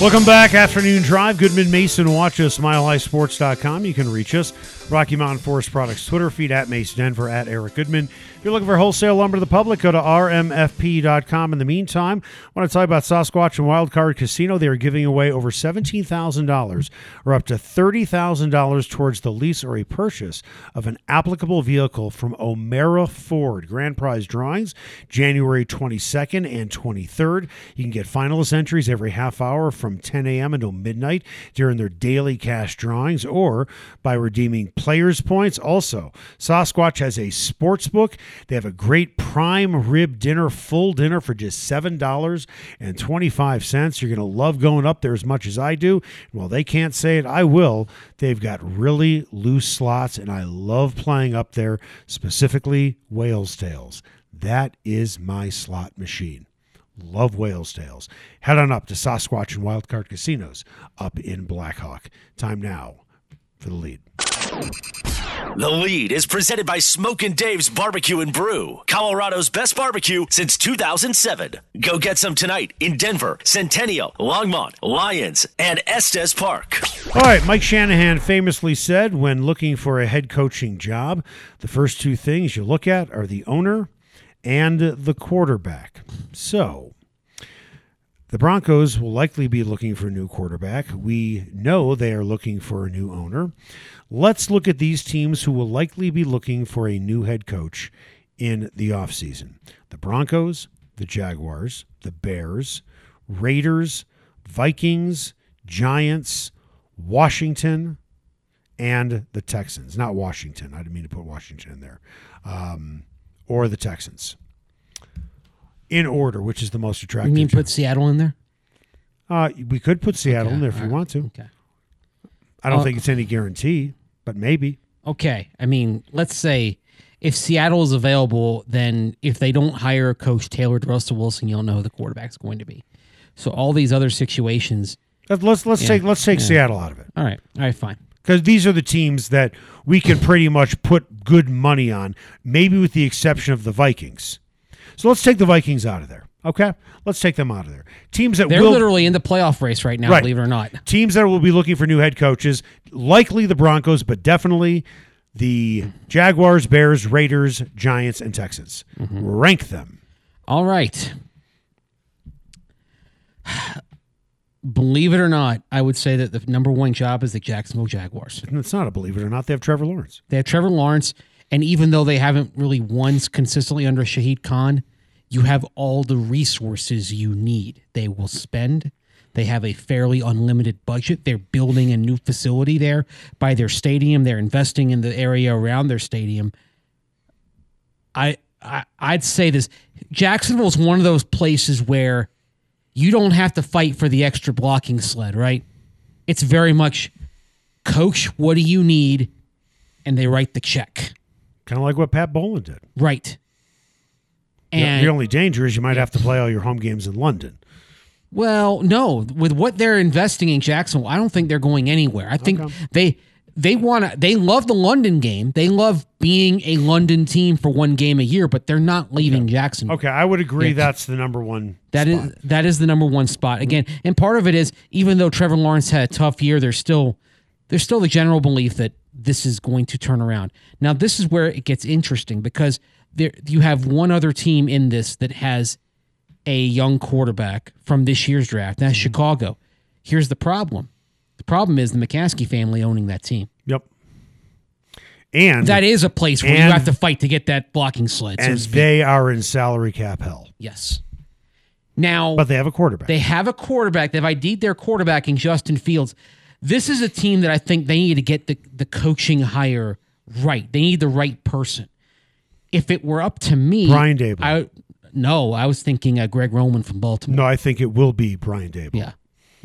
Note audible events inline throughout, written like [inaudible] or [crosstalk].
Welcome back, Afternoon Drive. Goodman Mason. Watch us, milehighsports.com. You can reach us. Rocky Mountain Forest Products Twitter feed at Mason Denver at Eric Goodman. If you're looking for wholesale lumber to the public, go to rmfp.com. In the meantime, I want to tell you about Sasquatch and Wildcard Casino. They are giving away over $17,000 or up to $30,000 towards the lease or a purchase of an applicable vehicle from O'Meara Ford. Grand prize drawings January 22nd and 23rd. You can get finalist entries every half hour from 10 a.m. until midnight during their daily cash drawings or by redeeming players' points. Also, Sasquatch has a sports book. They have a great prime rib dinner, full dinner for just $7.25. You're going to love going up there as much as I do. Well, they can't say it. I will. They've got really loose slots, and I love playing up there, specifically Whale's Tails. That is my slot machine. Love Whale's Tails. Head on up to Sasquatch and Wildcard Casinos up in Black Hawk. Time now for the lead. The lead is presented by Smoke and Dave's Barbecue and Brew, Colorado's best barbecue since 2007. Go get some tonight in Denver, Centennial, Longmont, Lyons, and Estes Park. All right, Mike Shanahan famously said when looking for a head coaching job, the first two things you look at are the owner and the quarterback. So, the Broncos will likely be looking for a new quarterback. We know they are looking for a new owner. Let's look at these teams who will likely be looking for a new head coach in the offseason the Broncos, the Jaguars, the Bears, Raiders, Vikings, Giants, Washington, and the Texans. Not Washington. I didn't mean to put Washington in there. Um, or the Texans. In order, which is the most attractive. You mean put Seattle in there? Uh, we could put Seattle in there if you right. want to. Okay. I don't Uh, think it's any guarantee, but maybe. Okay. I mean, let's say if Seattle is available, then if they don't hire a coach tailored to Russell Wilson, you'll know who the quarterback's going to be. So all these other situations. Let's let's, let's Yeah, take let's take yeah. Seattle out of it All right. All right. Fine. because these are the teams that we can pretty much put good money on, maybe with the exception of the Vikings. So let's take the Vikings out of there. Okay, let's take them out of there. Teams that They're will literally in the playoff race right now, Right. believe it or not. teams that will be looking for new head coaches, likely the Broncos, but definitely the Jaguars, Bears, Raiders, Giants, and Texans. Mm-hmm. Rank them. All right. Believe it or not, I would say that the number one job is the Jacksonville Jaguars. And it's not a believe it or not, they have Trevor Lawrence. They have Trevor Lawrence, and even though they haven't really won consistently under Shahid Khan, you have all the resources you need. They will spend. They have a fairly unlimited budget. They're building a new facility there by their stadium. They're investing in the area around their stadium. I, I I'd say this: Jacksonville is one of those places where you don't have to fight for the extra blocking sled, right? It's very much, coach, what do you need? And they write the check. Kind of like what Pat Bowlen did. Right. The- And the only danger is you might have to play all your home games in London. well, no, with what they're investing in Jacksonville, I don't think they're going anywhere. I think Okay. they they want to they love the London game. They love being a London team for one game a year, but they're not leaving Jacksonville. Okay, I would agree Yeah. that's the number one. That is spot. that is the number one spot again, and part of it is even though Trevor Lawrence had a tough year, they're still there's still the general belief that this is going to turn around. Now this is where it gets interesting because there you have one other team in this that has a young quarterback from this year's draft. That's mm-hmm. Chicago. Here's the problem: the problem is the McCaskey family owning that team. Yep. And That is a place where you have to fight to get that blocking sled. So and they are in salary cap hell, yes. Now, but they have a quarterback. They have a quarterback. They've ID'd their quarterback in Justin Fields. This is a team that I think they need to get the, the coaching hire right. They need the right person. If it were up to me, Brian Daboll. I no, I was thinking uh, Greg Roman from Baltimore. no, I think it will be Brian Daboll. Yeah,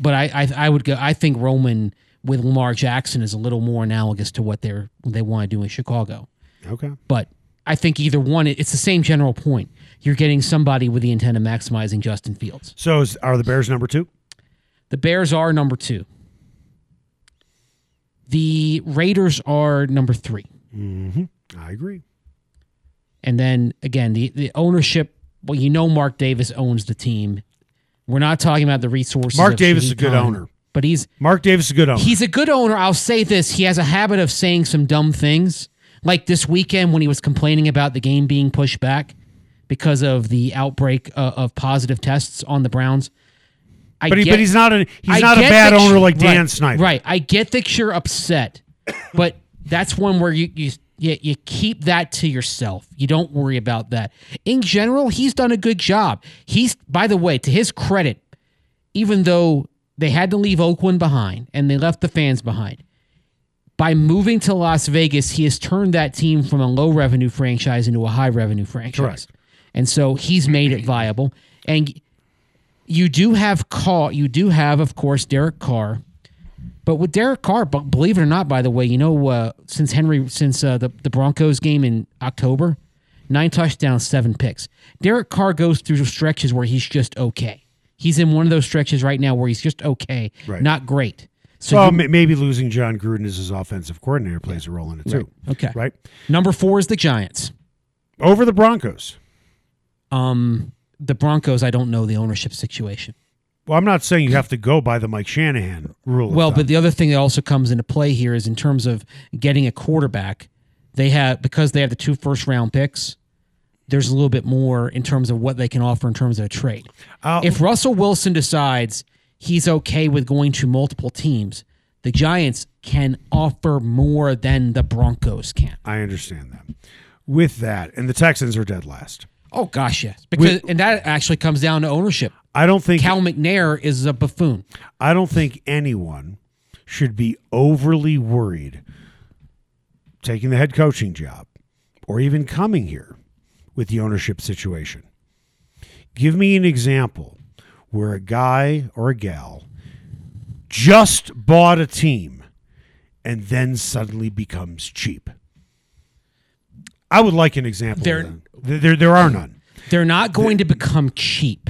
but I, I I would go. I think Roman with Lamar Jackson is a little more analogous to what they're they want to do in Chicago. Okay. But I think either one, it's the same general point. You're getting somebody with the intent of maximizing Justin Fields. So is, are the Bears number two? The Bears are number two. The Raiders are number three. mm-hmm. I agree. And then again, the, the ownership, well, you know Mark Davis owns the team. We're not talking about the resources. Mark Davis is a good owner. But he's Mark Davis is a good owner. he's a good owner. I'll say this. He has a habit of saying some dumb things. Like this weekend when he was complaining about the game being pushed back because of the outbreak uh, of positive tests on the Browns. I but, he, get- but he's not a he's I not a bad that owner like Dan right, Snyder. Right. I get that you're upset, but that's one where you you you, you keep that to yourself. You don't worry about that. In general, he's done a good job. He's by the way, to his credit, even though they had to leave Oakland behind and they left the fans behind. By moving to Las Vegas, he has turned that team from a low revenue franchise into a high revenue franchise. Correct. And so he's made it viable. And you do have Carr, you do have, of course, Derek Carr. But with Derek Carr, but believe it or not, by the way, you know, uh, since Henry, since uh, the the Broncos game in October, nine touchdowns, seven picks. Derek Carr goes through stretches where he's just okay. He's in one of those stretches right now where he's just okay, Right. not great. So Well, maybe losing Jon Gruden as his offensive coordinator plays a role in it too. okay. Right number four is the Giants. over the Broncos. Um, the Broncos, I don't know the ownership situation. Well, I'm not saying you have to go by the Mike Shanahan rule. Well, but the other thing that also comes into play here is in terms of getting a quarterback, they have because they have the two first round picks. There's a little bit more in terms of what they can offer in terms of a trade. I'll- if Russell Wilson decides he's okay with going to multiple teams, the Giants can offer more than the Broncos can. I understand that. With that, and the Texans are dead last. Oh gosh, yes, because and that actually comes down to ownership. I don't think Cal McNair is a buffoon. I don't think anyone should be overly worried taking the head coaching job or even coming here with the ownership situation. Give me an example where a guy or a gal just bought a team and then suddenly becomes cheap. I would like an example. There- there, there are none. They're not going to become cheap.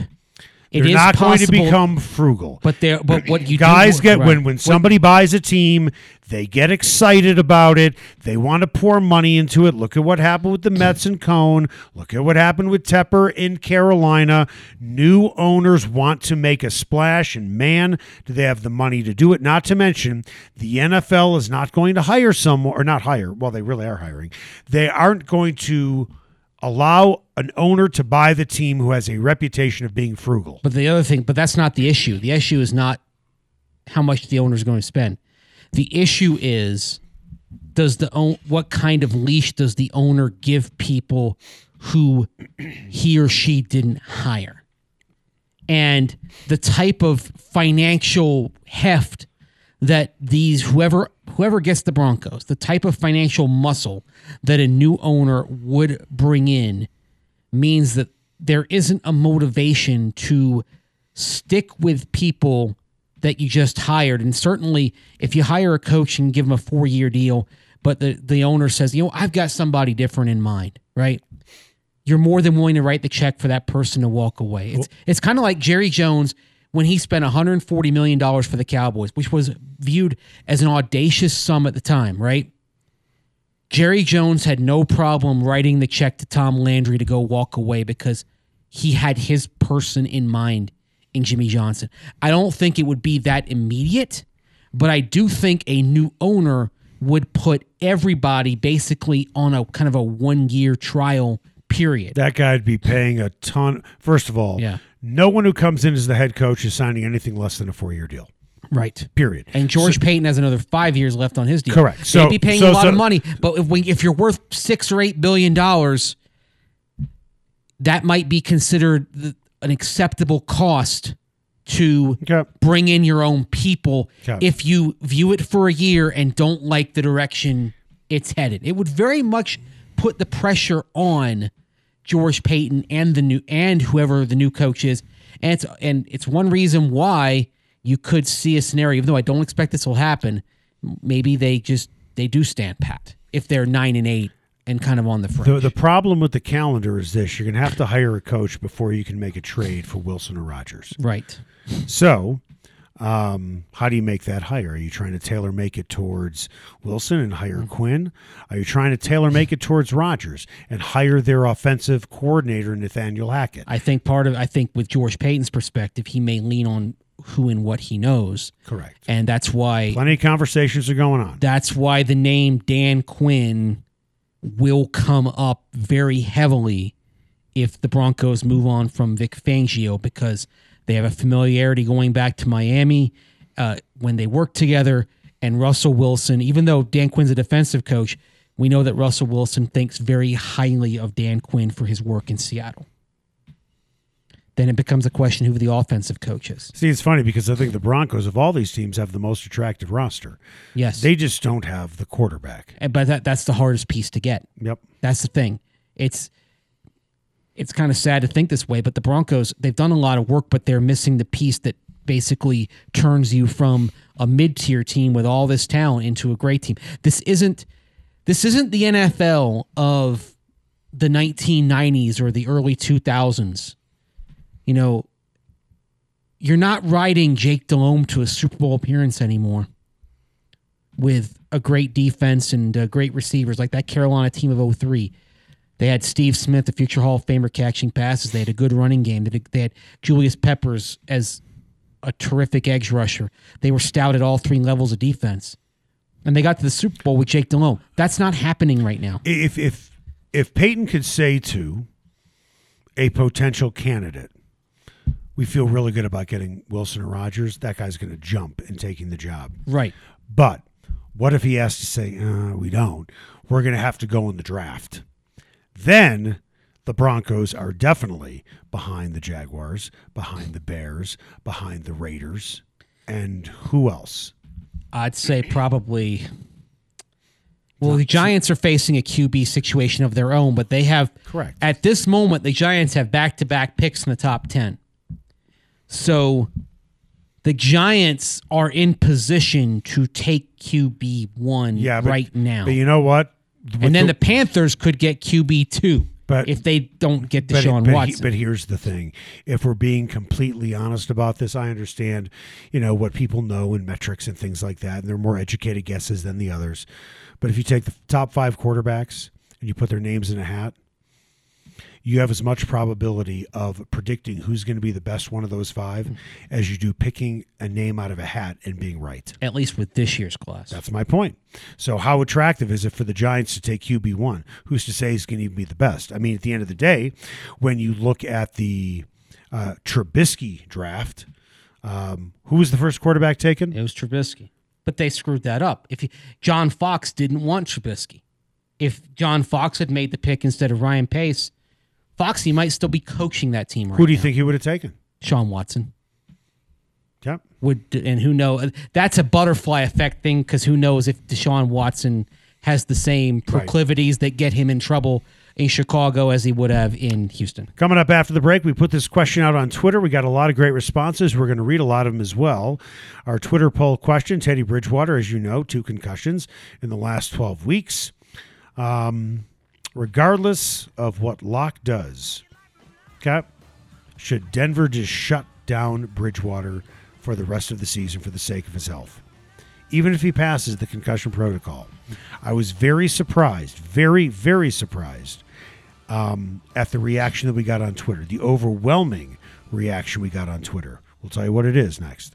It They're is not going to become frugal. But there, but what you guys do, get right. when when somebody buys a team, they get excited about it. They want to pour money into it. Look at what happened with the Mets and Cohen. Look at what happened with Tepper in Carolina. New owners want to make a splash, and man, do they have the money to do it. Not to mention, the NFL is not going to hire someone or not hire. Well, they really are hiring. They aren't going to allow an owner to buy the team who has a reputation of being frugal. But the other thing, but that's not the issue. The issue is not how much the owner is going to spend. The issue is does the own what kind of leash does the owner give people who he or she didn't hire? And the type of financial heft that these whoever whoever gets the Broncos, the type of financial muscle that a new owner would bring in means that there isn't a motivation to stick with people that you just hired. And certainly, if you hire a coach and give him a four year deal, but the, the owner says, you know, I've got somebody different in mind, right? You're more than willing to write the check for that person to walk away. It's it's kind of like Jerry Jones when he spent 140 million dollars for the Cowboys, which was viewed as an audacious sum at the time, right? Jerry Jones had no problem writing the check to Tom Landry to go walk away because he had his person in mind in Jimmy Johnson. I don't think it would be that immediate, but I do think a new owner would put everybody basically on a kind of a one year trial period. That guy'd be paying a ton. First of all, Yeah. No one who comes in as the head coach is signing anything less than a four year deal. Right. Period. And George Paton has another five years left on his deal. Correct. So- They'd be paying so- a lot so- of money, but if, we, if you're worth six or eight billion dollars, that might be considered the, an acceptable cost to Okay. bring in your own people Okay. if you view it for a year and don't like the direction it's headed. It would very much put the pressure on George Paton and the new and whoever the new coach is. And it's and it's one reason why you could see a scenario, even though I don't expect this will happen. Maybe they just they do stand pat if they're nine and eight and kind of on the fringe. The, the problem with the calendar is this: you're going to have to hire a coach before you can make a trade for Wilson or Rodgers. right. So, um, how do you make that hire? Are you trying to tailor make it towards Wilson and hire Mm-hmm. Quinn? Are you trying to tailor make it towards Rodgers and hire their offensive coordinator Nathaniel Hackett? I think part of I think with George Paton's perspective, he may lean on who and what he knows, Correct. and that's why Plenty of conversations are going on. that's why the name Dan Quinn will come up very heavily if the Broncos move on from Vic Fangio because they have a familiarity going back to Miami uh, when they worked together. And Russell Wilson, even though Dan Quinn's a defensive coach, we know that Russell Wilson thinks very highly of Dan Quinn for his work in Seattle. Then it becomes a question who the offensive coach is. See, it's funny because I think the Broncos of all these teams have the most attractive roster. Yes, They just don't have the quarterback. But that, that's the hardest piece to get. Yep. That's the thing. It's it's kind of sad to think this way, but the Broncos they've done a lot of work, but they're missing the piece that basically turns you from a mid-tier team with all this talent into a great team. This isn't this isn't the NFL of the 1990s or the early 2000s. You know, you're not riding Jake Delhomme to a Super Bowl appearance anymore with a great defense and uh, great receivers like that Carolina team of 03. They had Steve Smith, the future Hall of Famer, catching passes. They had a good running game. They had, Julius Peppers as a terrific edge rusher. They were stout at all three levels of defense. And they got to the Super Bowl with Jake Delhomme. That's not happening right now. If if if Paton could say to a potential candidate, we feel really good about getting Wilson or Rodgers, that guy's going to jump and taking the job. Right. But what if he has to say, uh, we don't? We're going to have to go in the draft. Then the Broncos are definitely behind the Jaguars, behind the Bears, behind the Raiders, and who else? I'd say probably. Well, the Giants are facing a QB situation of their own, but they have Correct. at this moment the Giants have back-to-back picks in the top ten. So, the Giants are in position to take QB one Yeah, but, right now, But you know what? And then the- the Panthers could get QB two, But- if they don't get But, Deshaun but, he- Watson. but here's the thing: if we're being completely honest about this, I understand, you know, what people know and metrics and things like that, and they're more educated guesses than the others. But if you take the top five quarterbacks and you put their names in a hat, you have as much probability of predicting who's going to be the best one of those five as you do picking a name out of a hat and being right. at least with this year's class. That's my point. So, how attractive is it for the Giants to take QB one? Who's to say he's going to even be the best? I mean, at the end of the day, when you look at the uh, Trubisky draft, um, who was the first quarterback taken? It was Trubisky. But they screwed that up. If you, John Fox didn't want Trubisky. If John Fox had made the pick instead of Ryan Pace, Foxy might still be coaching that team right Who do you now. think he would have taken? Sean Watson Yep. would and who know that's a butterfly effect thing because who knows if Deshaun Watson has the same proclivities that get him in trouble in Chicago as he would have in Houston. Coming up after the break, we put this question out on Twitter. We got a lot of great responses. We're going to read a lot of them as well. Our Twitter poll question Teddy Bridgewater, as you know, two concussions in the last 12 weeks. Um, regardless of what Lock does, okay, should Denver just shut down Bridgewater for the rest of the season for the sake of his health? Even if he passes the concussion protocol. I was very surprised, very, very surprised um, at the reaction that we got on Twitter, the overwhelming reaction we got on Twitter. We'll tell you what it is next.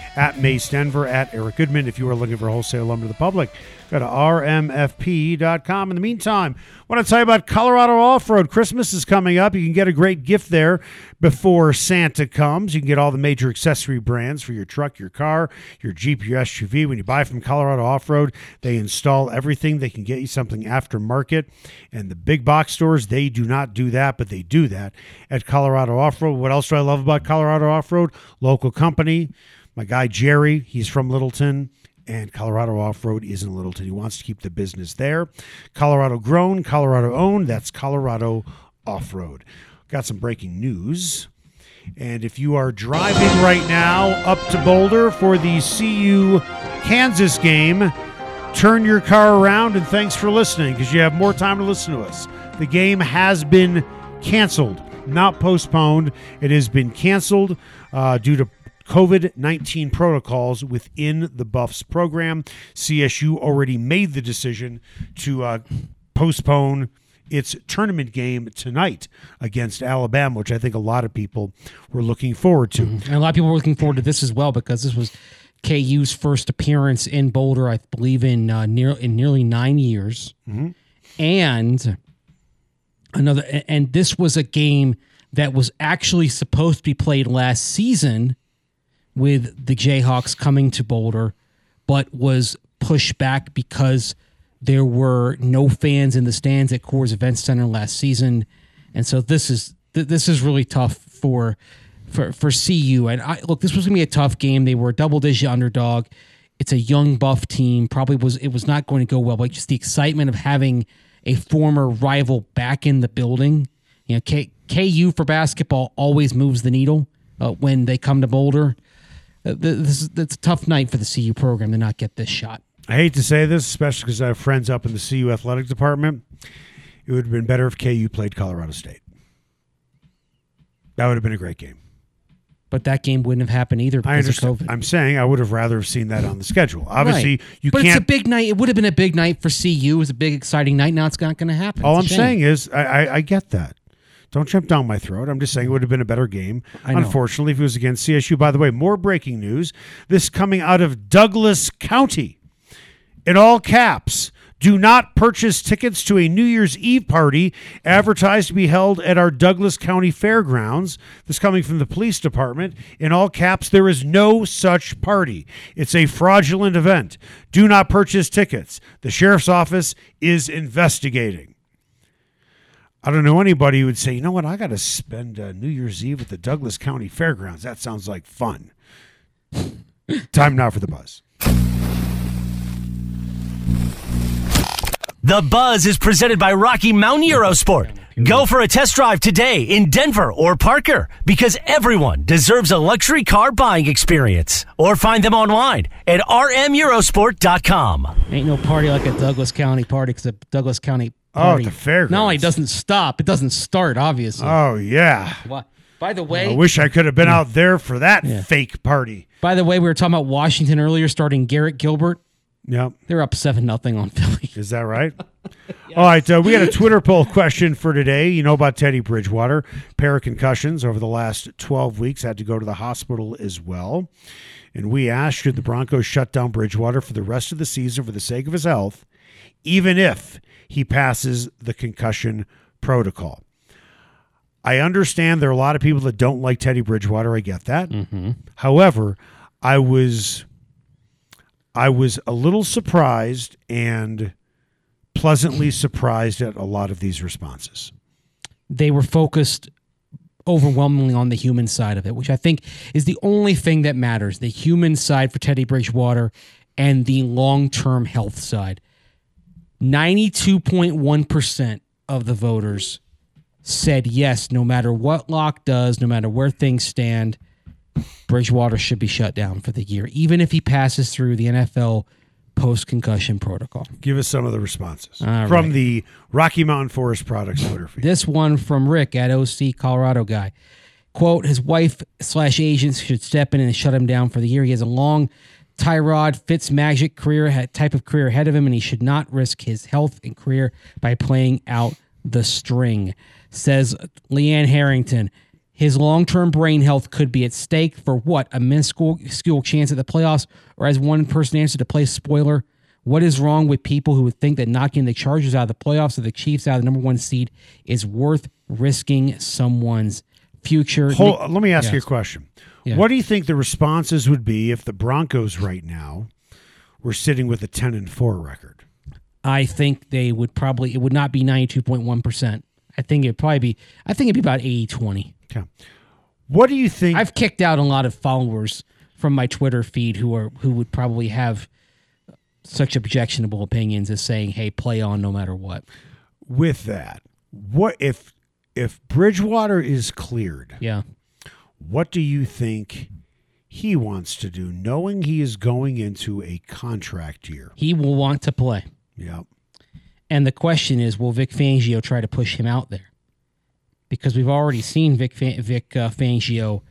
at Mace Denver, at Eric Goodman. If you are looking for wholesale lumber to the public, go to rmfp.com. In the meantime, I want to tell you about Colorado Off Road. Christmas is coming up. You can get a great gift there before Santa comes. You can get all the major accessory brands for your truck, your car, your Jeep, your SUV. When you buy from Colorado Off Road, they install everything. They can get you something aftermarket. And the big box stores, they do not do that, but they do that at Colorado Off Road. What else do I love about Colorado Off Road? Local company. My guy Jerry, he's from Littleton and Colorado Off Road is in Littleton. He wants to keep the business there. Colorado grown, Colorado owned. That's Colorado Off Road. Got some breaking news. And if you are driving right now up to Boulder for the CU Kansas game, turn your car around and thanks for listening because you have more time to listen to us. The game has been canceled, not postponed. It has been canceled uh, due to COVID 19 protocols within the Buffs program. CSU already made the decision to uh, postpone its tournament game tonight against Alabama, which I think a lot of people were looking forward to. And a lot of people were looking forward to this as well because this was KU's first appearance in Boulder, I believe, in uh, near in nearly nine years, and another. And this was a game that was actually supposed to be played last season with the Jayhawks coming to Boulder, but was pushed back because there were no fans in the stands at Coors Event Center last season, and so this is th- this is really tough for for for CU. And I look, this was gonna be a tough game. They were a double digit underdog. It's a young buff team. Probably was it was not going to go well, but just the excitement of having a former rival back in the building. You know, K- KU for basketball always moves the needle uh, when they come to Boulder. Uh, th- this is it's a tough night for the CU program to not get this shot. I hate to say this, especially because I have friends up in the CU athletic department. It would have been better if KU played Colorado State. That would have been a great game. But that game wouldn't have happened either I understand. COVID. I'm saying I would have rather have seen that on the schedule. Obviously, Right. you but it's a big night. It would have been a big night for CU. It was a big, exciting night. Now it's not going to happen. all I'm It's shame. saying is, I, I, I get that. Don't jump down my throat. I'm just saying it would have been a better game. Unfortunately, if it was against CSU. By the way, more breaking news. This coming out of Douglas County. In all caps, do not purchase tickets to a New Year's Eve party advertised to be held at our Douglas County Fairgrounds. This coming from the police department. In all caps, there is no such party. It's a fraudulent event. Do not purchase tickets. The sheriff's office is investigating. I don't know anybody who would say, you know what, I got to spend uh, New Year's Eve at the Douglas County Fairgrounds. That sounds like fun. [laughs] Time now for the buzz. The Buzz is presented by Rocky Mountain Eurosport. Go for a test drive today in Denver or Parker because everyone deserves a luxury car buying experience. Or find them online at rmeurosport.com. Ain't no party like a Douglas County party because a Douglas County party. at the fairgrounds. Not only doesn't stop, it doesn't start. Obviously. Oh, yeah. Why- By the way, I wish I could have been out there for that fake party. by the way, we were talking about Washington earlier, starting Garrett Gilbert. Yep. They're up seven nothing on Philly. Is that right? [laughs] All right. Uh, we had a Twitter poll question for today. You know about Teddy Bridgewater. Pair of concussions over the last 12 weeks, had to go to the hospital as well. And we asked should the Broncos shut down Bridgewater for the rest of the season for the sake of his health, even if he passes the concussion protocol? I understand there are a lot of people that don't like Teddy Bridgewater. I get that. Mm-hmm. However, I was I was a little surprised and pleasantly surprised at a lot of these responses. they were focused overwhelmingly on the human side of it, which I think is the only thing that matters the human side for Teddy Bridgewater and the long term health side. 92.1% of the voters said yes, no matter what Lock does, no matter where things stand, Bridgewater should be shut down for the year, even if he passes through the NFL post concussion protocol. Give us some of the responses All from right. the Rocky Mountain Forest Products Twitter feed. This one from Rick at OC Colorado guy. Quote, his wife slash agents should step in and shut him down for the year. He has a long Tyrod Fitz magic career, type of career ahead of him, and he should not risk his health and career by playing out the string. Says Leanne Harrington. His long term brain health could be at stake for what? A minuscule school chance at the playoffs? Or as one person answered to play spoiler, what is wrong with people who would think that knocking the Chargers out of the playoffs or the Chiefs out of the number one seed is worth risking someone's future? Hold, let me ask you a question. Yeah. What do you think the responses would be if the Broncos right now were sitting with a 10 and 4 record? I think they would probably, it would not be 92.1%. I think it'd probably be, I think it'd be about 80 20. Okay. What do you think I've kicked out a lot of followers from my Twitter feed who are who would probably have such objectionable opinions as saying, "Hey, play on no matter what." with that? What if if Bridgewater is cleared? Yeah. What do you think he wants to do knowing he is going into a contract year? He will want to play. Yeah. And the question is, will Vic Fangio try to push him out there? Because we've already seen Vic Vic uh, Fangio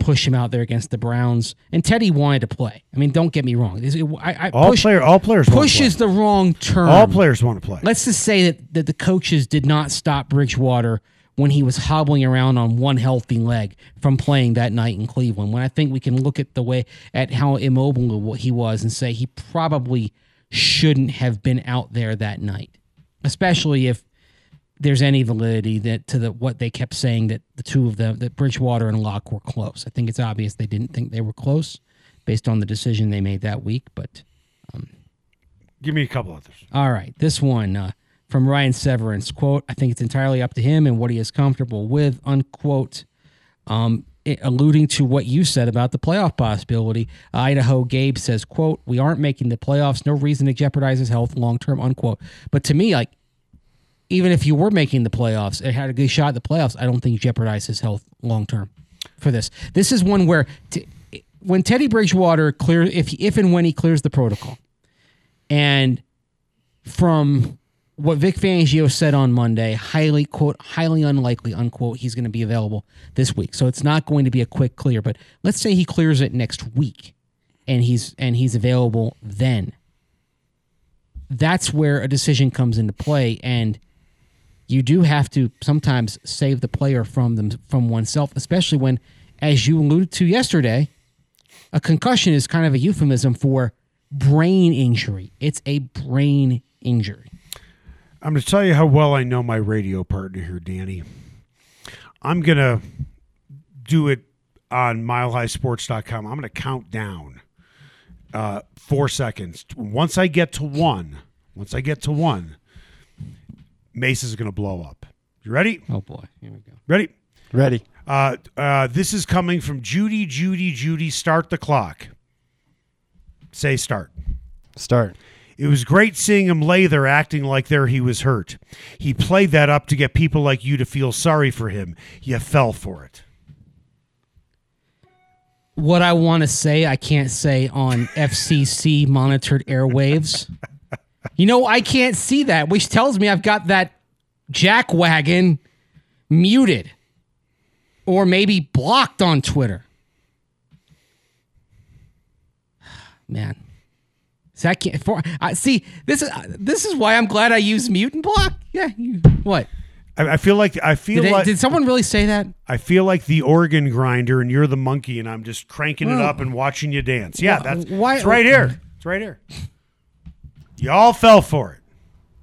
push him out there against the Browns, and Teddy wanted to play. I mean, don't get me wrong. I, I, All push, player all players want to push play. is the wrong term. all players want to play. Let's just say that, that the coaches did not stop Bridgewater when he was hobbling around on one healthy leg from playing that night in Cleveland. When I think we can look at the way at how immobile he was and say he probably shouldn't have been out there that night, especially if there's any validity that to the what they kept saying that the two of them that Bridgewater and Lock were close. I think it's obvious they didn't think they were close based on the decision they made that week, but Give me a couple others. all right, this one uh, from Ryan Severance quote: "I think it's entirely up to him and what he is comfortable with." Unquote. Um, it- alluding to what you said about the playoff possibility, Idaho Gabe says, "quote We aren't making the playoffs. No reason to jeopardize his health long term." Unquote. But to me, like even if you were making the playoffs and had a good shot at the playoffs, I don't think jeopardize his health long term for this. This is one where t- when Teddy Bridgewater clear if if and when he clears the protocol, and from what Vic Fangio said on Monday, highly quote highly unlikely unquote he's going to be available this week. So it's not going to be a quick clear, but let's say he clears it next week and he's and he's available then. That's where a decision comes into play and you do have to sometimes save the player from them from oneself, especially when as you alluded to yesterday, a concussion is kind of a euphemism for brain injury. It's a brain injury. I'm going to tell you how well I know my radio partner here, Danny. I'm going to do it on milehighsports.com. I'm going to count down uh, four seconds. Once I get to one, once I get to one, Mace is going to blow up. You ready? Oh boy, here we go. Ready? Ready. Uh, uh, this is coming from Judy, Judy, Judy. Start the clock. Say start. Start. It was great seeing him lay there acting like there he was hurt. He played that up to get people like you to feel sorry for him. You fell for it. What I want to say, I can't say on [laughs] FCC monitored airwaves. You know, I can't see that, which tells me I've got that jack wagon muted or maybe blocked on Twitter. [sighs] Man. So I can't for I see this is this is why I'm glad I use mute and block. Yeah, you, what? I, I feel like I feel Did, it- like did someone really say that? I feel like the organ grinder, and you're the monkey, and I'm just cranking it up and watching you dance. Yeah, wh- that's why- it's right here. It's right here. Y'all fell for it.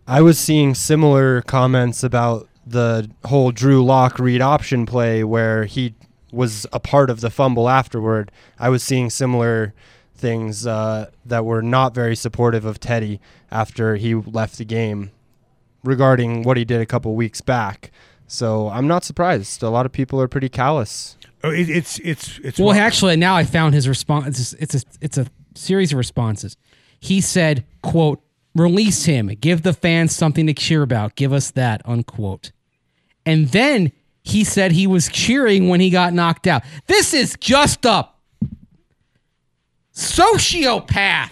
I was seeing similar comments about the whole Drew Lock read option play where he was a part of the fumble afterward. I was seeing similar things uh, that were not very supportive of Teddy after he left the game regarding what he did a couple weeks back. So I'm not surprised. A lot of people are pretty callous. Oh, it, it's it's it's Well, wrong. actually, now I found his response. It's, it's a it's a series of responses. He said, "quote Release him. Give the fans something to cheer about. Give us that." Unquote. And then he said he was cheering when he got knocked out. This is just a sociopath.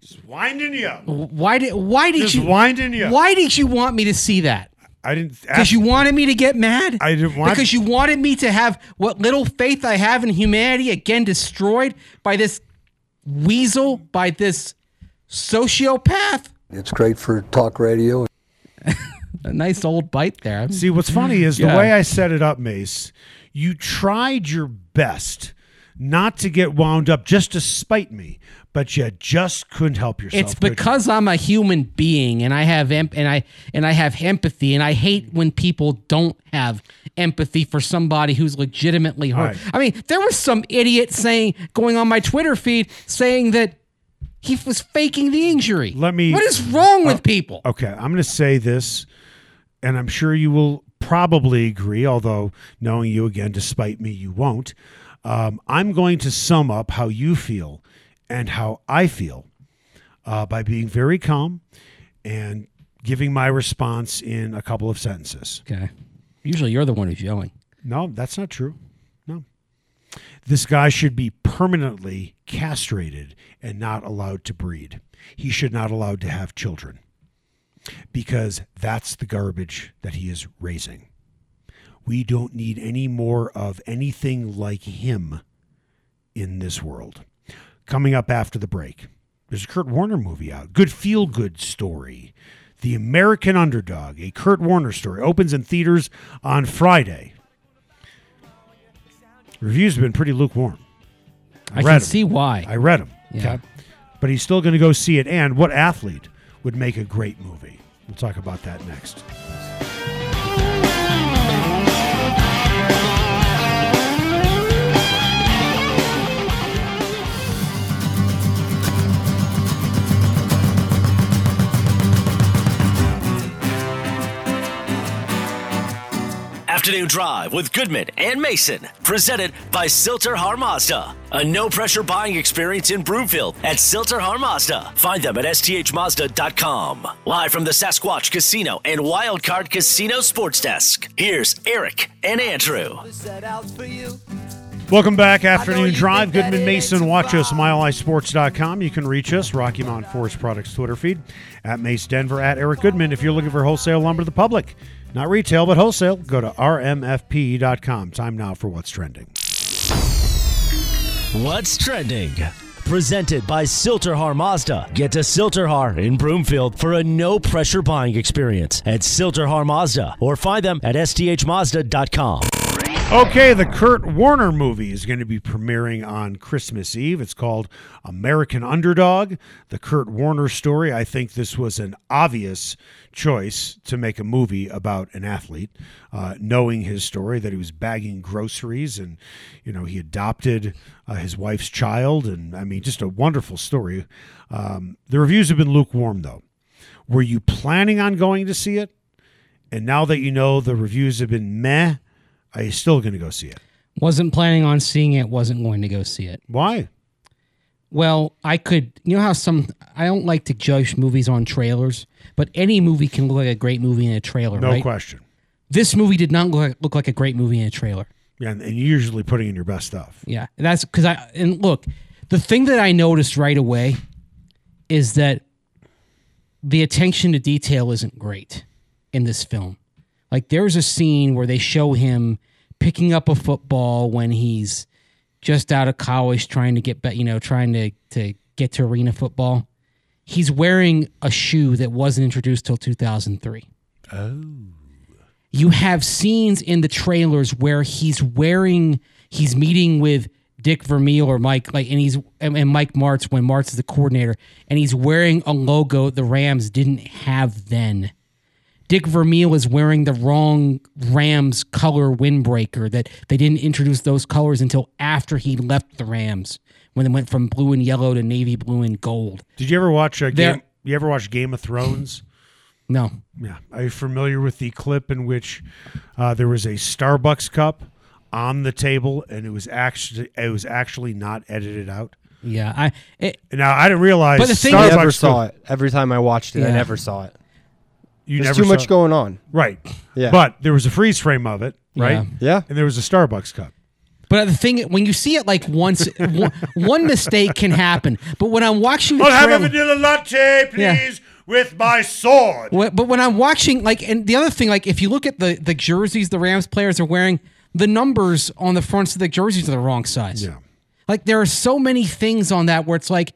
just winding you up. Why did why did Just you winding you up. why did you want me to see that? I didn't. Because you wanted me to get mad? I didn't want- Because you wanted me to have what little faith I have in humanity again destroyed by this weasel, by this sociopath? It's great for talk radio. [laughs] a nice old bite there. See, what's funny is Yeah. the way I set it up, Mace. You tried your best not to get wound up just to spite me, but you just couldn't help yourself. It's could you? because I'm a human being and I have em- and I and I have empathy and I hate when people don't have empathy for somebody who's legitimately hurt. Right. I mean, there was some idiot saying going on my Twitter feed saying that he was faking the injury. Let me- What is wrong with people? Okay, I'm going to say this, and I'm sure you will probably agree, although knowing you again, despite me, you won't. Um, I'm going to sum up how you feel and how I feel uh, by being very calm and giving my response in a couple of sentences. Okay. Usually you're the one who's yelling. No, that's not true. No. This guy should be permanently castrated and not allowed to breed. He should not allowed to have children because that's the garbage that he is raising. We don't need any more of anything like him in this world. Coming up after the break, there's a Kurt Warner movie out. Good feel good story. The American Underdog, a Kurt Warner story, opens in theaters on Friday. Reviews have been pretty lukewarm. I read can 'em. see why. I read them. Yeah. But he's still going to go see it. And what athlete would make a great movie? We'll talk about that next. Afternoon Drive with Goodman and Mason, presented by Sill-TerHar Mazda. A no pressure buying experience in Broomfield at Sill-TerHar Mazda. Find them at sthmazda.com. Live from the Sasquatch Casino and Wildcard Casino Sports Desk. Here's Eric and Andrew. Welcome back, Afternoon Drive. Goodman Mason. Watch us, milehighsports.com. You can reach us, Rocky Mountain Forest Products Twitter feed, at Mace Denver, at Eric Goodman. If you're looking for wholesale lumber to the public, not retail, but wholesale, go to rmfp.com. Time now for What's Trending. What's trending? Presented by Sill-TerHar Mazda. Get to Sill-TerHar in Broomfield for a no pressure buying experience at Sill-TerHar Mazda or find them at sthmazda.com. Okay, the Kurt Warner movie is going to be premiering on Christmas Eve. It's called American Underdog, the Kurt Warner story. I think this was an obvious choice to make a movie about an athlete, uh, knowing his story that he was bagging groceries and, you know, he adopted uh, his wife's child. And I mean, just a wonderful story. Um, the reviews have been lukewarm, though. Were you planning on going to see it? And now that you know the reviews have been meh, are you still going to go see it? Wasn't planning on seeing it, wasn't going to go see it. Why? Well, I could, you know how some, I don't like to judge movies on trailers, but any movie can look like a great movie in a trailer, No right? question. This movie did not look like, look like a great movie in a trailer. Yeah, and, and you're usually putting in your best stuff. Yeah, that's because I and look, the thing that I noticed right away is that the attention to detail isn't great in this film. Like there's a scene where they show him picking up a football when he's just out of college, trying to get, you know, trying to to get to arena football. He's wearing a shoe that wasn't introduced till 2003 Oh. you have scenes in the trailers where he's wearing he's meeting with Dick Vermeil or Mike like and he's and, and Mike Martz when Martz is the coordinator and he's wearing a logo the Rams didn't have then. Dick Vermeil is wearing the wrong Rams color windbreaker that they didn't introduce those colors until after he left the Rams when they went from blue and yellow to navy blue and gold. Did you ever watch uh, There- Game? You ever watch Game of Thrones? [clears throat] No. Yeah. Are you familiar with the clip in which uh, there was a Starbucks cup on the table and it was actually it was actually not edited out? Yeah. I it, Now I didn't realize. But the thing I never saw it. Every time I watched it, I never saw it. You There's never too much saw- going on. Right. Yeah. But there was a freeze frame of it, right? Yeah. Yeah. And there was a Starbucks cup. But the thing, when you see it like once, [laughs] one, one mistake can happen. But when I'm watching the I'll have a trailer- vanilla latte, please, Yeah. with my sword. Wh- But when I'm watching, like, and the other thing, like, if you look at the the jerseys the Rams players are wearing, the numbers on the fronts of the jerseys are the wrong size. Yeah. Like, there are so many things on that where it's like,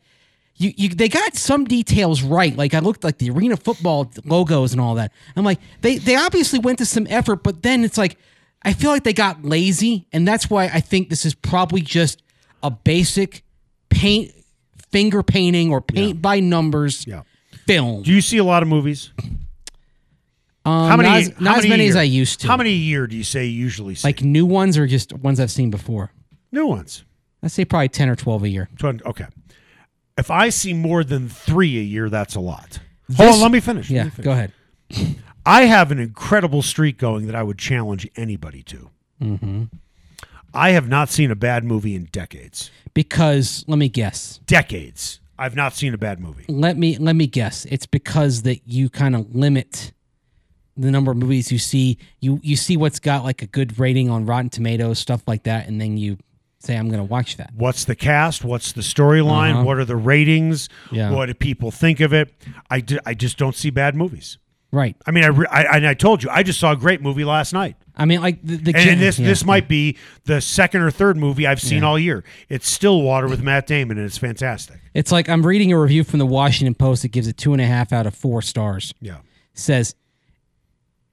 you, you they got some details right. Like I looked like the arena football logos and all that. I'm like they they obviously went to some effort, but then it's like I feel like they got lazy, and that's why I think this is probably just a basic paint finger painting or paint by numbers Yeah. film. Do you see a lot of movies? Um, How many? Not as, how not as many as? I used to. How many a year do you say you usually see? Like new ones or just ones I've seen before? new ones. I say probably ten or twelve a year. Twen- Okay. If I see more than three a year, that's a lot. Hold on, let me finish. Yeah, me finish. go ahead. I have an incredible streak going that I would challenge anybody to. Mm-hmm. I have not seen a bad movie in decades. Because let me guess. Decades. I've not seen a bad movie. Let me let me guess. It's because that you kind of limit the number of movies you see. You you see what's got like a good rating on Rotten Tomatoes, stuff like that, and then you say, "I'm going to watch that." What's the cast? What's the storyline? Uh-huh. What are the ratings? Yeah. What do people think of it? I, di- I just don't see bad movies. Right. I mean, I, re- I and I told you, I just saw a great movie last night. I mean, like the, the And, kid- this yeah. this might be the second or third movie I've seen Yeah. all year. It's Stillwater with Matt Damon, and it's fantastic. It's like I'm reading a review from the Washington Post that gives it two and a half out of four stars. Yeah. says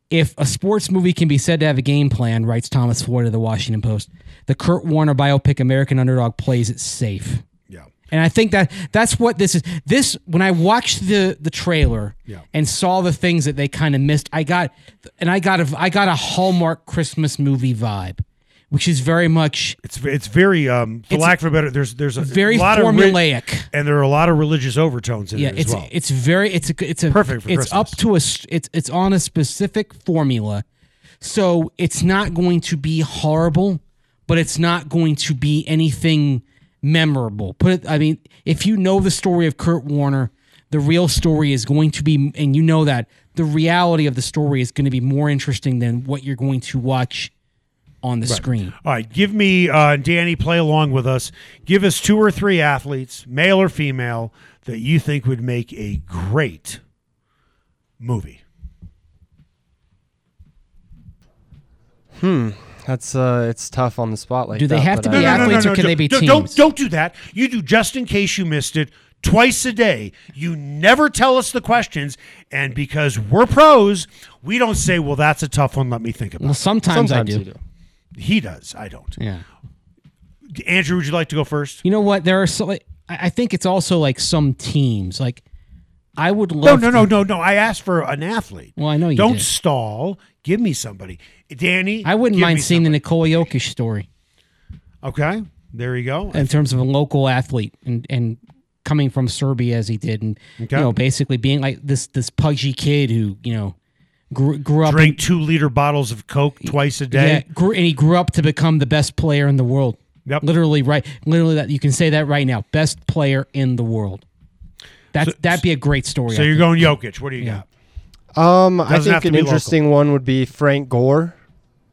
if a sports movie can be said to have a game plan, writes Thomas Floyd of the Washington Post, the Kurt Warner biopic American Underdog plays it safe. Yeah. And I think that that's what this is. This when I watched the the trailer Yeah. and saw the things that they kind of missed, I got and I got a I got a Hallmark Christmas movie vibe, which is very much It's it's very um for lack of a better there's there's a very formulaic. ri- and there are a lot of religious overtones in yeah, it as it's well. it's very it's a it's a Perfect for it's up to a it's it's on a specific formula, so it's not going to be horrible, but it's not going to be anything memorable. Put it, I mean, if you know the story of Kurt Warner, the real story is going to be, and you know that the reality of the story is going to be more interesting than what you're going to watch on the screen. All right, give me uh, Danny. Play along with us. Give us two or three athletes, male or female, that you think would make a great movie. That's uh, it's tough on the spot like Do they that, have to I- be athletes or can they be don't, teams? Don't, don't do that. You do just in case you missed it twice a day. You never tell us the questions, and because we're pros, we don't say, "Well, that's a tough one. Let me think about." Well, it. sometimes, Sometimes I do. do. He does. I don't. Yeah. Andrew, would you like to go first? You know what? There are so like I I think it's also like some teams. Like I would No, love no, no, to- no, no. I asked for an athlete. Well, I know you Don't did. stall. Give me somebody, Danny. I wouldn't mind seeing the. Nikola Jokic story Okay, there you go. in terms of a local athlete and and coming from Serbia as he did, and Okay. you know basically being like this this pudgy kid who you know grew, grew up Drink two liter bottles of Coke twice a day. yeah, grew, and he grew up to become the best player in the world. Yep. Literally, right? Literally, that you can say that right now. Best player in the world. That that'd be a great story. So I you're think. going Jokic. What do you Yeah. got? Um, I think an be local. interesting one would be Frank Gore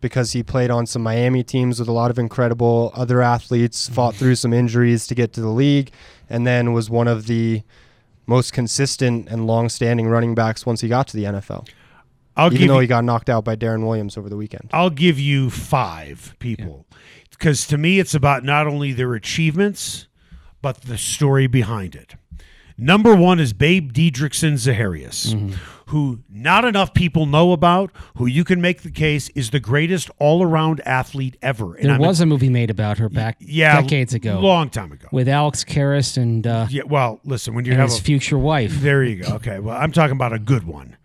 because he played on some Miami teams with a lot of incredible other athletes, fought through some injuries to get to the league, and then was one of the most consistent and long-standing running backs once he got to the NFL. I'll even give though you, he got knocked out by Deron Williams over the weekend. I'll give you five people because to me it's about not only their achievements but the story behind it. Number one is Babe Didrikson Zaharias, Mm-hmm. who not enough people know about, who you can make the case is the greatest all-around athlete ever. And There I'm was a movie made about her back yeah, decades ago long time ago. with Alex Karras and, uh, yeah, well, listen, when you have his a, future wife. There you go. Okay. Well, I'm talking about a good one.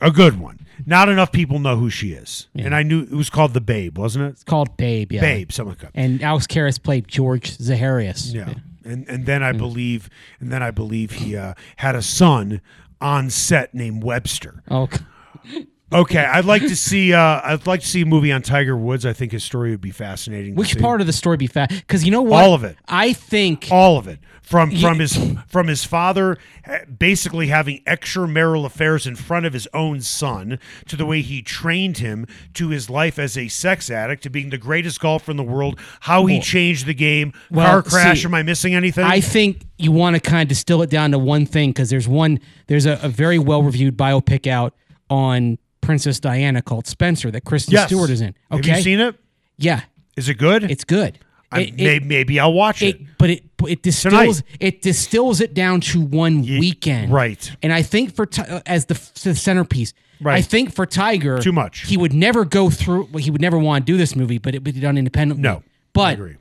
A good one. Not enough people know who she is. And I knew it was called The Babe, wasn't it? It's called Babe. Yeah. Babe, something like that. And Alex Karras played George Zaharias. Yeah. And and then I believe and then I believe he uh, had a son on set named Webster. Oh, [laughs] Okay, I'd like to see uh, I'd like to see a movie on Tiger Woods. I think his story would be fascinating. which part of the story be fat? Because you know what? All of it. I think. all of it from from his from his father uh, basically having extramarital affairs in front of his own son to the way he trained him to his life as a sex addict to being the greatest golfer in the world how he changed the game Well, car crash see, am i missing anything I think you want to kind of distill it down to one thing because there's one. There's a, a very well reviewed biopic out on Princess Diana called Spencer that Kristen yes Stewart is in. have Okay. you seen it Yeah, is it good it's good. It- it- maybe I'll watch it. it, but it but it distills it distills it down to one Ye- weekend, right. And I think for uh, as the, the centerpiece, Right. I think for Tiger, Too much. He would never go through. Well, he would never want to do this movie, but it would be done independently. No, I but agree.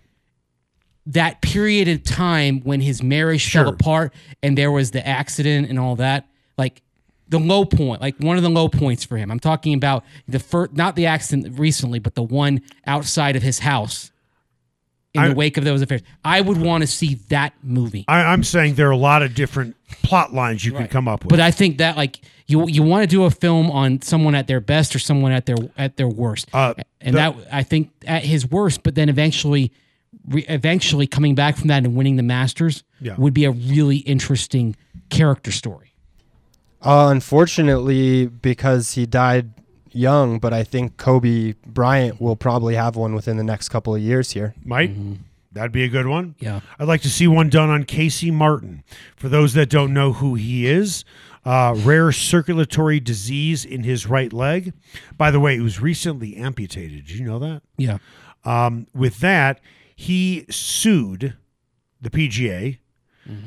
that period of time when his marriage fell apart and there was the accident and all that, like the low point, like one of the low points for him. I'm talking about the first, not the accident recently, but the one outside of his house in I- the wake of those affairs. I would want to see that movie. I, I'm saying there are a lot of different plot lines you can come up with. But I think that like you you want to do a film on someone at their best or someone at their at their worst, Uh, and the- that I think at his worst, but then eventually, re, eventually coming back from that and winning the Masters Yeah. would be a really interesting character story. Uh, unfortunately, because he died young, but I think Kobe Bryant will probably have one within the next couple of years here. Might. That'd be a good one. Yeah. I'd like to see one done on Casey Martin. For those that don't know who he is, uh, rare circulatory disease in his right leg. By the way, it was recently amputated. Did you know that? Yeah, Um, with that, he sued the PGA,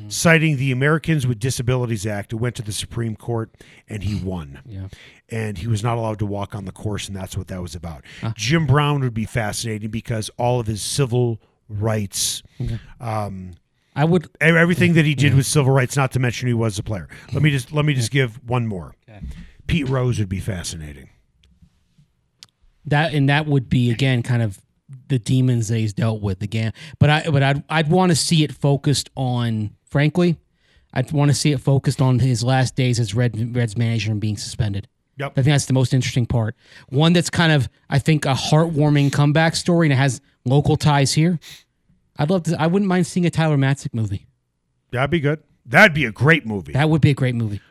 citing the Americans with Disabilities Act. It went to the Supreme Court, and he won. yeah. And he was not allowed to walk on the course, and that's what that was about. Jim Brown would be fascinating because all of his civil rights, um, I would. everything that he did with civil rights, not to mention he was a player. Let me just let me just give one more. Pete Rose would be fascinating. that and that would be again kind of the demons that he's dealt with again. But I but I'd I'd want to see it focused on frankly, I'd want to see it focused on his last days as Red Reds manager and being suspended. Yep. I think that's the most interesting part. One that's kind of I think a heartwarming comeback story and it has local ties here. I'd love to I wouldn't mind seeing a Tyler Matzek movie. That'd be good. That'd be a great movie. That would be a great movie.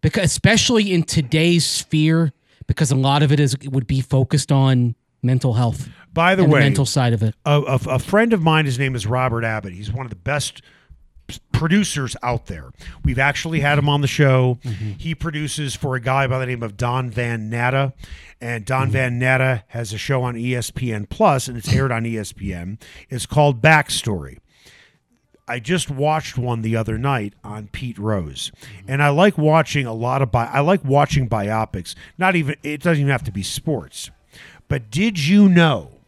Because especially in today's sphere because a lot of it is it would be focused on mental health By the way, the mental side of it. a, a, a friend of mine, his name is Robert Abbott. He's one of the best producers out there. We've actually had him mm-hmm. on the show. Mm-hmm. He produces for a guy by the name of Don Van Natta. And Don mm-hmm. Van Natta has a show on ESPN Plus, and it's [clears throat] aired on ESPN. It's called Backstory. I just watched one the other night on Pete Rose, and I like watching a lot of bi- I like watching biopics. Not even it doesn't even have to be sports. But did you know?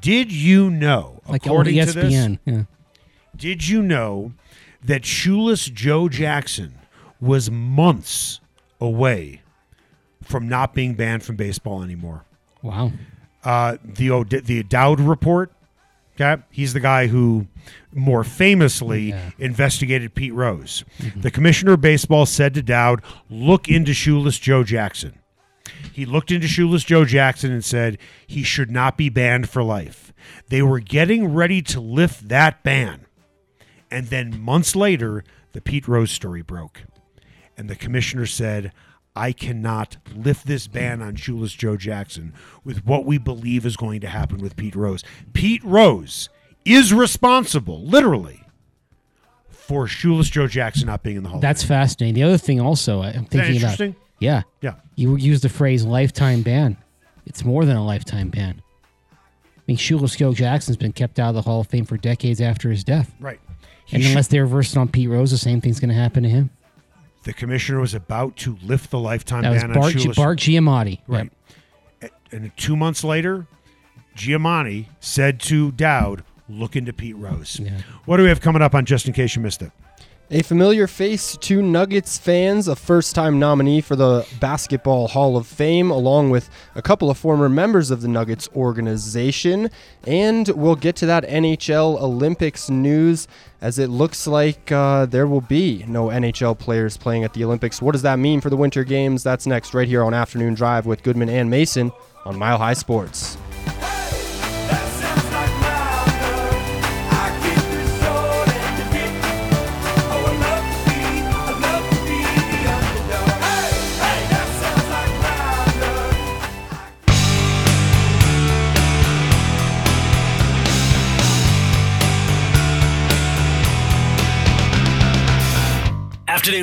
Did you know? like according to this. Yeah. did you know that shoeless Joe Jackson was months away from not being banned from baseball anymore? Wow. uh, the the Dowd report. Okay, he's the guy who more famously Yeah. investigated Pete Rose. The commissioner of baseball said to Dowd, "Look into shoeless Joe Jackson." He looked into shoeless Joe Jackson and said he should not be banned for life. They were getting ready to lift that ban, and then months later, the Pete Rose story broke, and the commissioner said. I cannot lift this ban on shoeless Joe Jackson with what we believe is going to happen with Pete Rose. Pete Rose is responsible, literally, for shoeless Joe Jackson not being in the Hall. That's fascinating. The other thing also I'm thinking about. Yeah. Yeah. You use the phrase lifetime ban. It's more than a lifetime ban. I mean, Shoeless Joe Jackson's been kept out of the Hall of Fame for decades after his death. right. He And unless they reverse it on Pete Rose, the same thing's going to happen to him. the commissioner was about to lift the lifetime That was ban on Bart, shoeless. Bart Giamatti. Right. And two months later, Giamatti said to Dowd, look into Pete Rose. Yeah. What do we have coming up on just in case you missed it? A familiar face to Nuggets fans, a first time nominee for the Basketball Hall of Fame, along with a couple of former members of the Nuggets organization. And we'll get to that NHL Olympics news as it looks like uh, there will be no NHL players playing at the Olympics. What does that mean for the Winter Games? That's next, right here on Afternoon Drive with Goodman and Mason on Mile High Sports.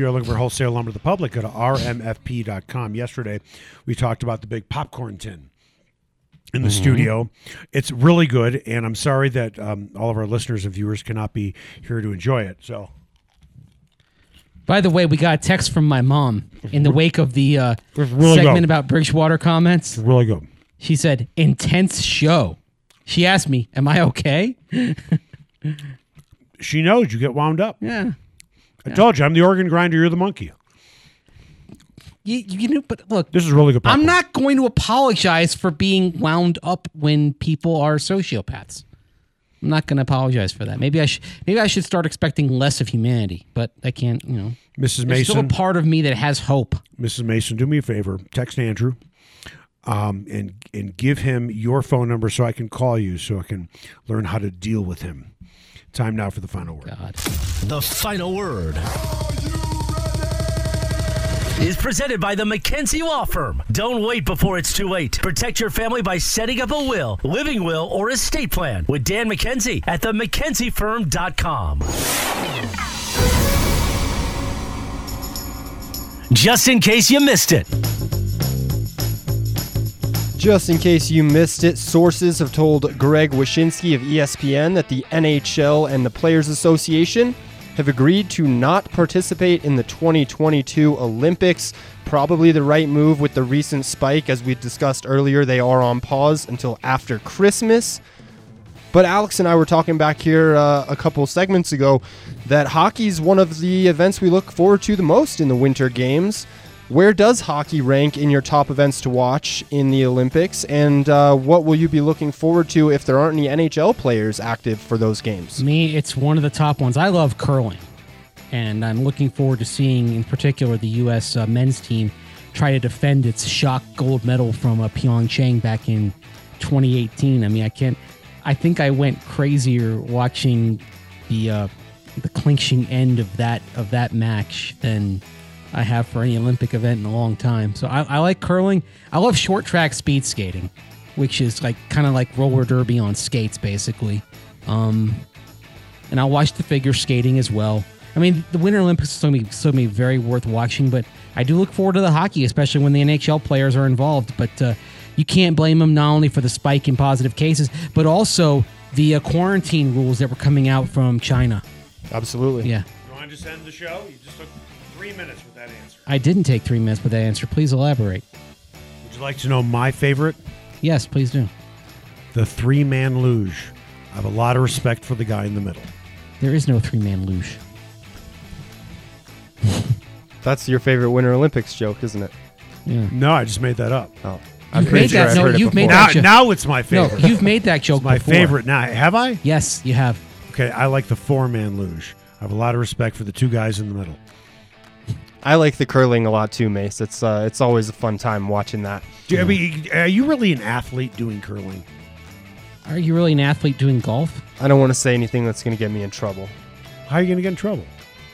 If you're looking for wholesale lumber to the public, go to rmfp.com. Yesterday, we talked about the big popcorn tin in the studio. It's really good, and I'm sorry that um, all of our listeners and viewers cannot be here to enjoy it. So, By the way, we got a text from my mom in the wake of the uh, really segment good. about Bridgewater comments. really good. She said, "Intense show." She asked me, "Am I okay?" [laughs] She knows you get wound up. Yeah. I told you, I'm the organ grinder, you're the monkey. You, you know, but look, This is really good. I'm popcorn. not going to apologize for being wound up when people are sociopaths. I'm not going to apologize for that. Maybe I should. Maybe I should start expecting less of humanity. But I can't. You know, Mrs. Mason. There's still a Mason. part of me that has hope. Mrs. Mason, do me a favor. Text Andrew, um, and and give him your phone number so I can call you, so I can learn how to deal with him. Time now for the final word. God. The final word is presented by the McKenzie Law Firm. Don't wait before it's too late. Protect your family by setting up a will, living will, or estate plan with Dan McKenzie at the McKenzieFirm.com. Just in case you missed it. Just in case you missed it, sources have told Greg Wyshynski of ESPN that the NHL and the Players Association have agreed to not participate in the 2022 Olympics. Probably the right move with the recent spike. As we discussed earlier, they are on pause until after Christmas. But Alex and I were talking back here uh, a couple segments ago that hockey's one of the events we look forward to the most in the Winter Games. Where does hockey rank in your top events to watch in the Olympics? And uh, what will you be looking forward to if there aren't any NHL players active for those games? Me, it's one of the top ones. I love curling, and I'm looking forward to seeing, in particular, the U.S. Uh, men's team try to defend its shock gold medal from uh, Pyeongchang back in 2018. I mean, I can't. I think I went crazier watching the uh, the clinching end of that of that match than I have for any Olympic event in a long time. So I, I like curling. I love short track speed skating, which is like kind of like roller derby on skates, basically. Um, and I'll watch the figure skating as well. I mean, the Winter Olympics is going to be, so be very worth watching, but I do look forward to the hockey, especially when the NHL players are involved. But uh, you can't blame them not only for the spike in positive cases, but also the uh, quarantine rules that were coming out from China. Absolutely. Yeah. You want to just end the show? You just took three minutes with that answer. I didn't take three minutes with that answer. Please elaborate. Would you like to know my favorite? Yes, please do. The three man luge. I have a lot of respect for the guy in the middle. There is no three man luge. [laughs] That's your favorite Winter Olympics joke, isn't it? Yeah. No, I just made that up. Oh, I'm You've made sure that- I've no, you've made. Now, that joke. now it's my favorite. No, favorite. you've made that joke my before. favorite. Now, have I? Yes, you have. Okay, I like the four man luge. I have a lot of respect for the two guys in the middle. I like the curling a lot too, Mace. It's uh, it's always a fun time watching that. Do you- I mean, are you really an athlete doing curling? Are you really an athlete doing golf? I don't want to say anything that's going to get me in trouble. How are you going to get in trouble?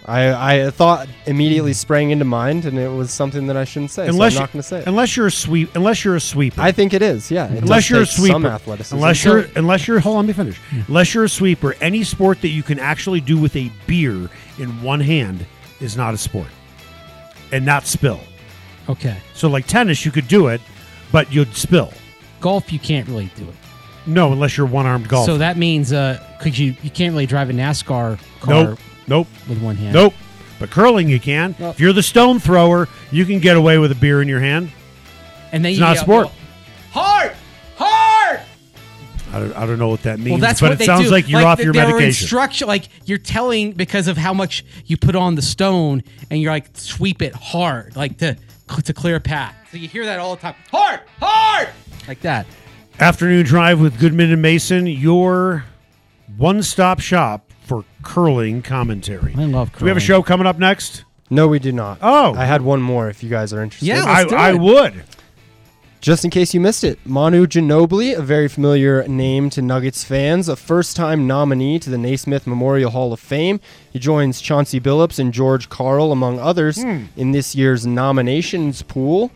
I, I thought immediately sprang into mind, and it was something that I shouldn't say. unless so I'm you- not going to say it. Unless you're a sweep. Unless you're a sweeper. I think it is. Yeah. It unless you're a take Some sweeper. athleticism. Unless you're unless you're hold on, let me finish. Unless you're a sweeper, any sport that you can actually do with a beer in one hand is not a sport, and not spill. Okay. So like tennis, you could do it, but you'd spill. Golf, you can't really do it. No, unless you're one armed golf. So that means, uh, could you? You can't really drive a NASCAR car nope, nope, with one hand. nope. But curling, you can. Well- if you're the stone thrower, you can get away with a beer in your hand. And then It's you not a sport. Hard, hard. I don't, I don't know what that means. Well, that's but what it they sounds do. like you're off your there are medication. Instruction, like you're telling because of how much you put on the stone, and you're like sweep it hard, like to to clear a path. So you hear that all the time. Hard, hard, like that. Afternoon drive with Goodman and Mason, your one stop shop for curling commentary. I love Do we have a show coming up next? No, we do not. Oh. I had one more if you guys are interested. Yeah. I, let's do I it. would. Just in case you missed it, Manu Ginobili, a very familiar name to Nuggets fans, a first-time nominee to the Naismith Memorial Hall of Fame. He joins Chauncey Billups and George Karl, among others, hmm. in this year's nominations pool.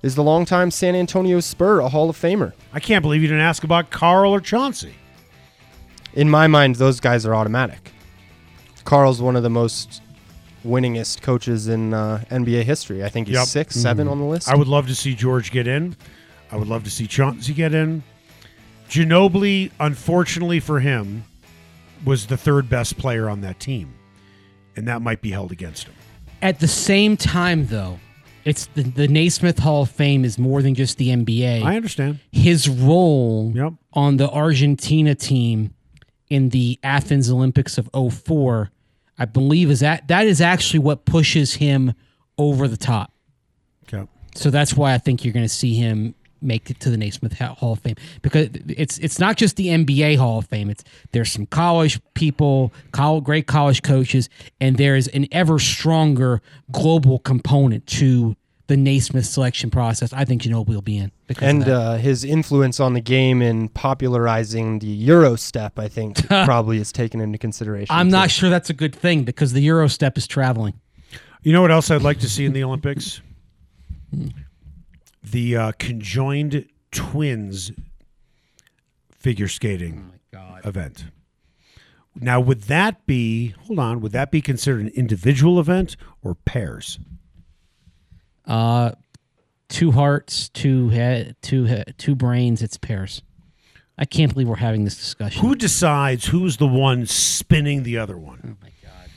Is the longtime San Antonio Spur a Hall of Famer? I can't believe you didn't ask about Karl or Chauncey. In my mind, those guys are automatic. Karl's one of the most winningest coaches in uh, NBA history. I think he's Yep. six, seven on the list. I would love to see George get in. I would love to see Chauncey get in. Ginobili, unfortunately for him, was the third best player on that team, and that might be held against him. At the same time, though, it's the, the Naismith Hall of Fame is more than just the NBA. I understand. His role Yep. on the Argentina team in the Athens Olympics of 04, I believe is that that is actually what pushes him over the top. Okay. So that's why I think you're going to see him make it to the Naismith Hall of Fame because it's it's not just the NBA Hall of Fame. It's there's some college people, college, great college coaches, and there's an ever stronger global component to the Naismith selection process. I think Ginobili will be in because and uh, his influence on the game in popularizing the Euro step, I think, [laughs] probably is taken into consideration. I'm too. not sure that's a good thing because the Euro step is traveling. You know what else I'd like to see in the Olympics? [laughs] The uh, conjoined twins figure skating event. Now, would that be, hold on, would that be considered an individual event or pairs? Uh, two hearts, two head, two he- two brains. It's pairs. I can't believe we're having this discussion. Who decides who's the one spinning the other one? Oh my god!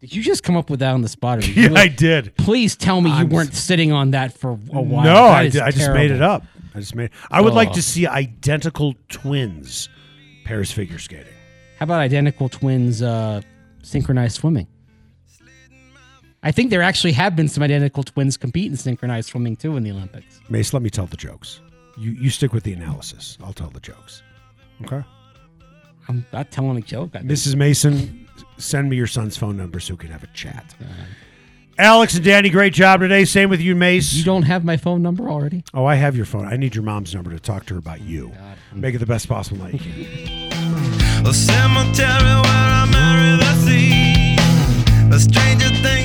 Did you just come up with that on the spot? Or [laughs] you Yeah, I did. Please tell me you I'm- weren't sitting on that for a while. No, I, did, I just made it up. I just made. I would like Oh. to see identical twins pairs figure skating. How about identical twins uh, synchronized swimming? I think there actually have been some identical twins compete in synchronized swimming too in the Olympics. Mace, let me tell the jokes. You you stick with the analysis. I'll tell the jokes. Okay. I'm not telling a joke. I. Mrs. Mason, send me your son's phone number so we can have a chat. Alex and Danny, great job today. Same with you, Mace. You don't have my phone number already? oh, I have your phone. I need your mom's number to talk to her about you. Hmm. Make it the best possible night you can. A cemetery where I marry the sea. A stranger thing